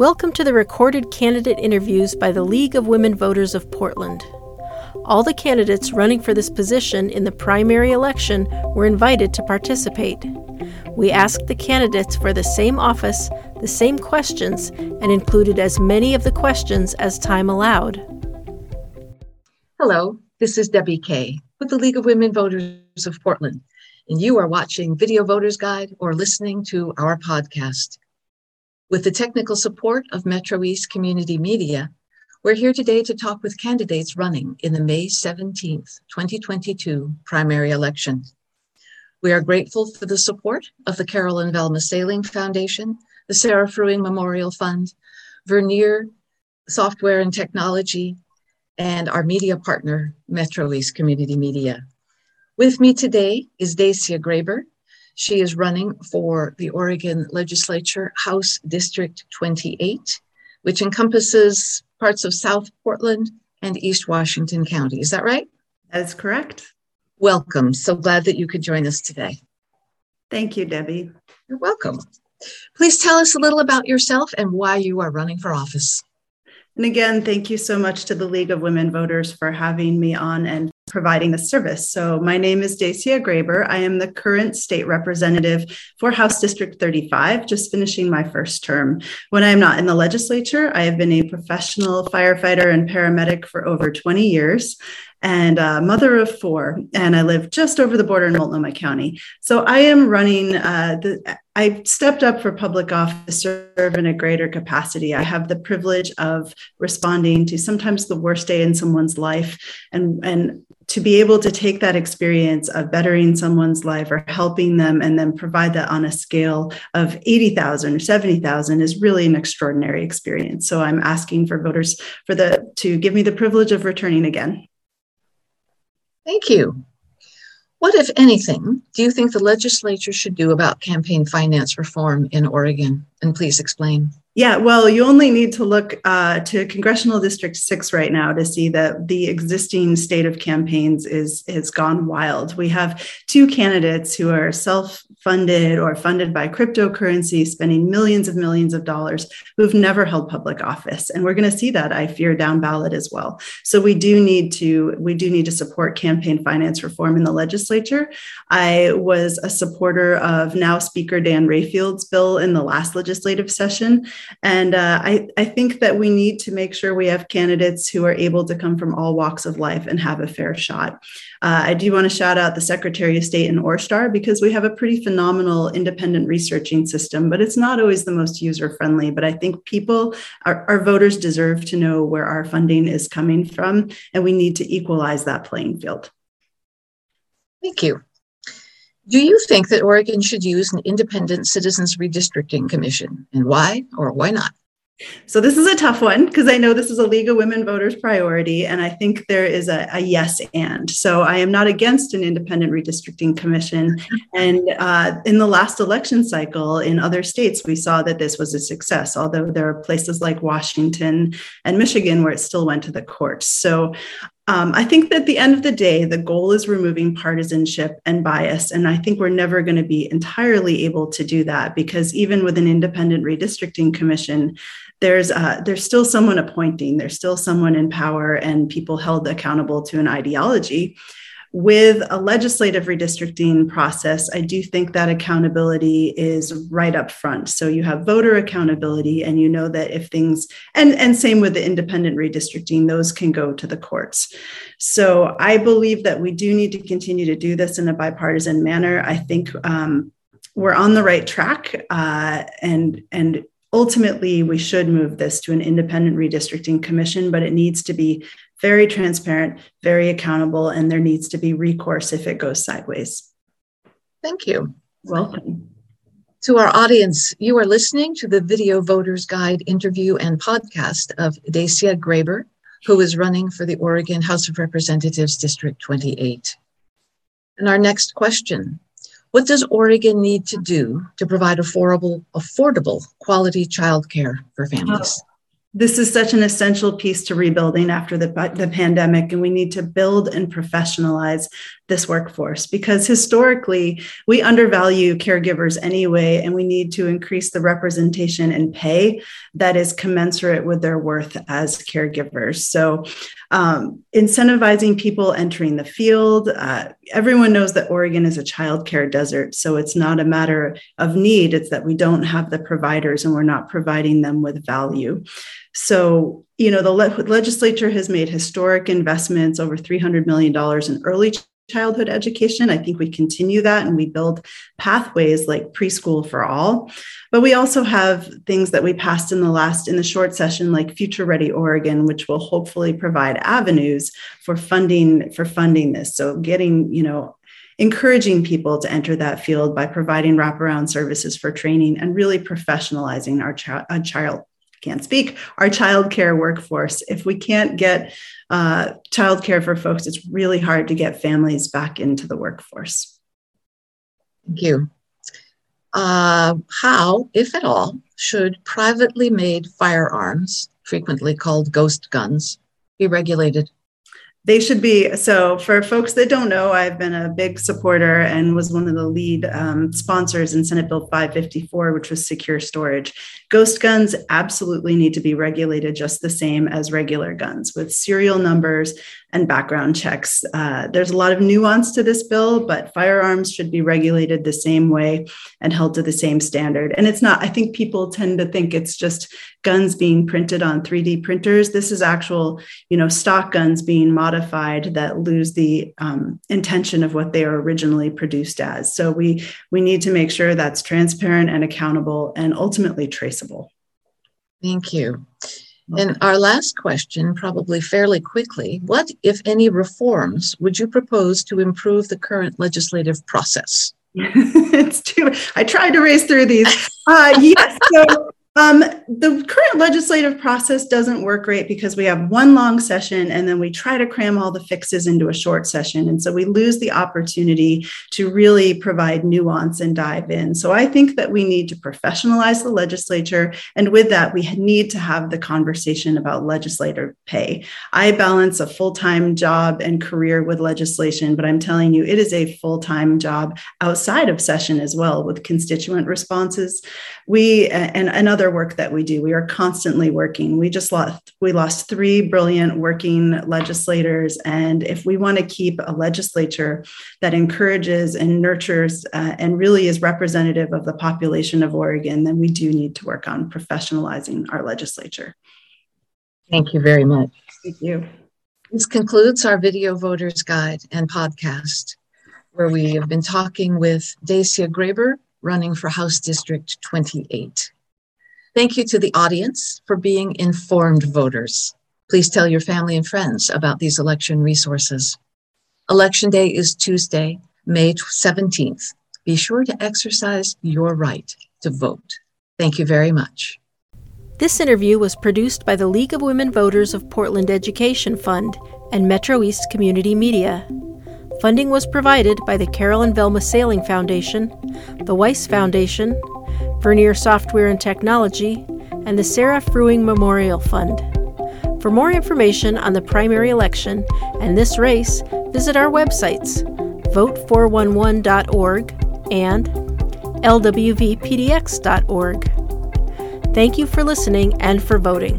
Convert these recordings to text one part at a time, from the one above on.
Welcome to the recorded candidate interviews by the League of Women Voters of Portland. All the candidates running for this position in the primary election were invited to participate. We asked the candidates for the same office the same questions and included as many of the questions as time allowed. Hello, this is Debbie Kay with the League of Women Voters of Portland, and you are watching Video Voters Guide or listening to our podcast. With the technical support of Metro East Community Media, we're here today to talk with candidates running in the May 17th, 2022 primary election. We are grateful for the support of the Carol and Velma Saling Foundation, the Sarah Fruing Memorial Fund, Vernier Software and Technology, and our media partner, Metro East Community Media. With me today is Dacia Grayber, she is running for the Oregon Legislature House District 28, which encompasses parts of South Portland and East Washington County. Is that right? That is correct. Welcome. So glad that you could join us today. Thank you, Debbie. You're welcome. Please tell us a little about yourself and why you are running for office. And again, thank you so much to the League of Women Voters for having me on and providing the service. So, my name is Dacia Grayber. I am the current state representative for House District 35, just finishing my first term. When I am not in the legislature, I have been a professional firefighter and paramedic for over 20 years and a mother of four, and I live just over the border in Multnomah County. So I am running. Uh, the, I stepped up for public office, to serve in a greater capacity. I have the privilege of responding to sometimes the worst day in someone's life, and and to be able to take that experience of bettering someone's life or helping them and then provide that on a scale of 80,000 or 70,000 is really an extraordinary experience. So I'm asking for voters for the to give me the privilege of returning again. Thank you. What, if anything, do you think the legislature should do about campaign finance reform in Oregon? And please explain. Yeah, well, you only need to look uh, to Congressional District 6 right now to see that the existing state of campaigns is has gone wild. We have two candidates who are self funded or funded by cryptocurrency, spending millions of millions of dollars, who've never held public office. And we're going to see that, I fear, down ballot as well. So we do need to we do need to support campaign finance reform in the legislature. I was a supporter of now Speaker Dan Rayfield's bill in the last legislative session. And uh, I, I think that we need to make sure we have candidates who are able to come from all walks of life and have a fair shot. Uh, I do want to shout out the Secretary of State in ORESTAR because we have a pretty phenomenal independent researching system, but it's not always the most user friendly. But I think people, our, our voters deserve to know where our funding is coming from, and we need to equalize that playing field. Thank you. Do you think that Oregon should use an independent citizens redistricting commission and why or why not? So this is a tough one because I know this is a League of Women Voters priority, and I think there is a, a yes and. So I am not against an independent redistricting commission. And uh, in the last election cycle in other states, we saw that this was a success. Although there are places like Washington and Michigan where it still went to the courts. So um, I think that at the end of the day, the goal is removing partisanship and bias. And I think we're never going to be entirely able to do that because even with an independent redistricting commission, there's uh, there's still someone appointing, there's still someone in power, and people held accountable to an ideology. With a legislative redistricting process, I do think that accountability is right up front. So you have voter accountability, and you know that if things, and, and same with the independent redistricting, those can go to the courts. So I believe that we do need to continue to do this in a bipartisan manner. I think um, we're on the right track, uh, and and ultimately we should move this to an independent redistricting commission but it needs to be very transparent very accountable and there needs to be recourse if it goes sideways. Thank you. Welcome. To our audience you are listening to the video voters guide interview and podcast of dacia grayber who is running for the oregon house of representatives district 28 and our next question what does Oregon need to do to provide affordable, affordable quality childcare for families? This is such an essential piece to rebuilding after the, the pandemic, and we need to build and professionalize this workforce because historically we undervalue caregivers anyway, and we need to increase the representation and pay that is commensurate with their worth as caregivers. So, um, incentivizing people entering the field. Uh, everyone knows that Oregon is a childcare desert, so it's not a matter of need, it's that we don't have the providers and we're not providing them with value. So, you know, the le- legislature has made historic investments over $300 million in early childhood education. I think we continue that and we build pathways like preschool for all. But we also have things that we passed in the last in the short session like Future Ready Oregon which will hopefully provide avenues for funding for funding this. So getting, you know, encouraging people to enter that field by providing wraparound services for training and really professionalizing our child, child can't speak our childcare workforce. If we can't get uh, childcare for folks, it's really hard to get families back into the workforce. Thank you. Uh, how, if at all, should privately made firearms, frequently called ghost guns, be regulated? They should be so for folks that don't know i've been a big supporter and was one of the lead um, sponsors in senate bill 554 which was secure storage. Ghost guns absolutely need to be regulated just the same as regular guns with serial numbers and background checks. Uh, there's a lot of nuance to this bill, but firearms should be regulated the same way and held to the same standard. And it's not, I think people tend to think it's just guns being printed on 3D printers. This is actual, you know, stock guns being modified that lose the um, intention of what they are originally produced as. So we we need to make sure that's transparent and accountable and ultimately traceable. Thank you. And our last question, probably fairly quickly What, if any, reforms would you propose to improve the current legislative process? it's too, I tried to race through these. Uh, yes. So um, the current legislative process doesn't work great because we have one long session and then we try to cram all the fixes into a short session. And so we lose the opportunity to really provide nuance and dive in. So I think that we need to professionalize the legislature. And with that, we need to have the conversation about legislator pay. I balance a full time job and career with legislation, but I'm telling you, it is a full time job outside of session as well with constituent responses. We and, and other other work that we do. We are constantly working. We just lost we lost three brilliant working legislators, and if we want to keep a legislature that encourages and nurtures uh, and really is representative of the population of Oregon, then we do need to work on professionalizing our legislature. Thank you very much. Thank you. This concludes our video voters guide and podcast, where we have been talking with Dacia Grayber, running for House District 28. Thank you to the audience for being informed voters. Please tell your family and friends about these election resources. Election Day is Tuesday, May 17th. Be sure to exercise your right to vote. Thank you very much. This interview was produced by the League of Women Voters of Portland Education Fund and Metro East Community Media. Funding was provided by the Carol and Velma Saling Foundation, the Weiss Foundation, Vernier Software and Technology, and the Sarah Fruing Memorial Fund. For more information on the primary election and this race, visit our websites vote411.org and lwvpdx.org. Thank you for listening and for voting.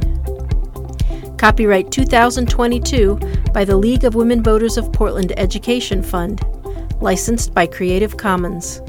Copyright 2022 by the League of Women Voters of Portland Education Fund, licensed by Creative Commons.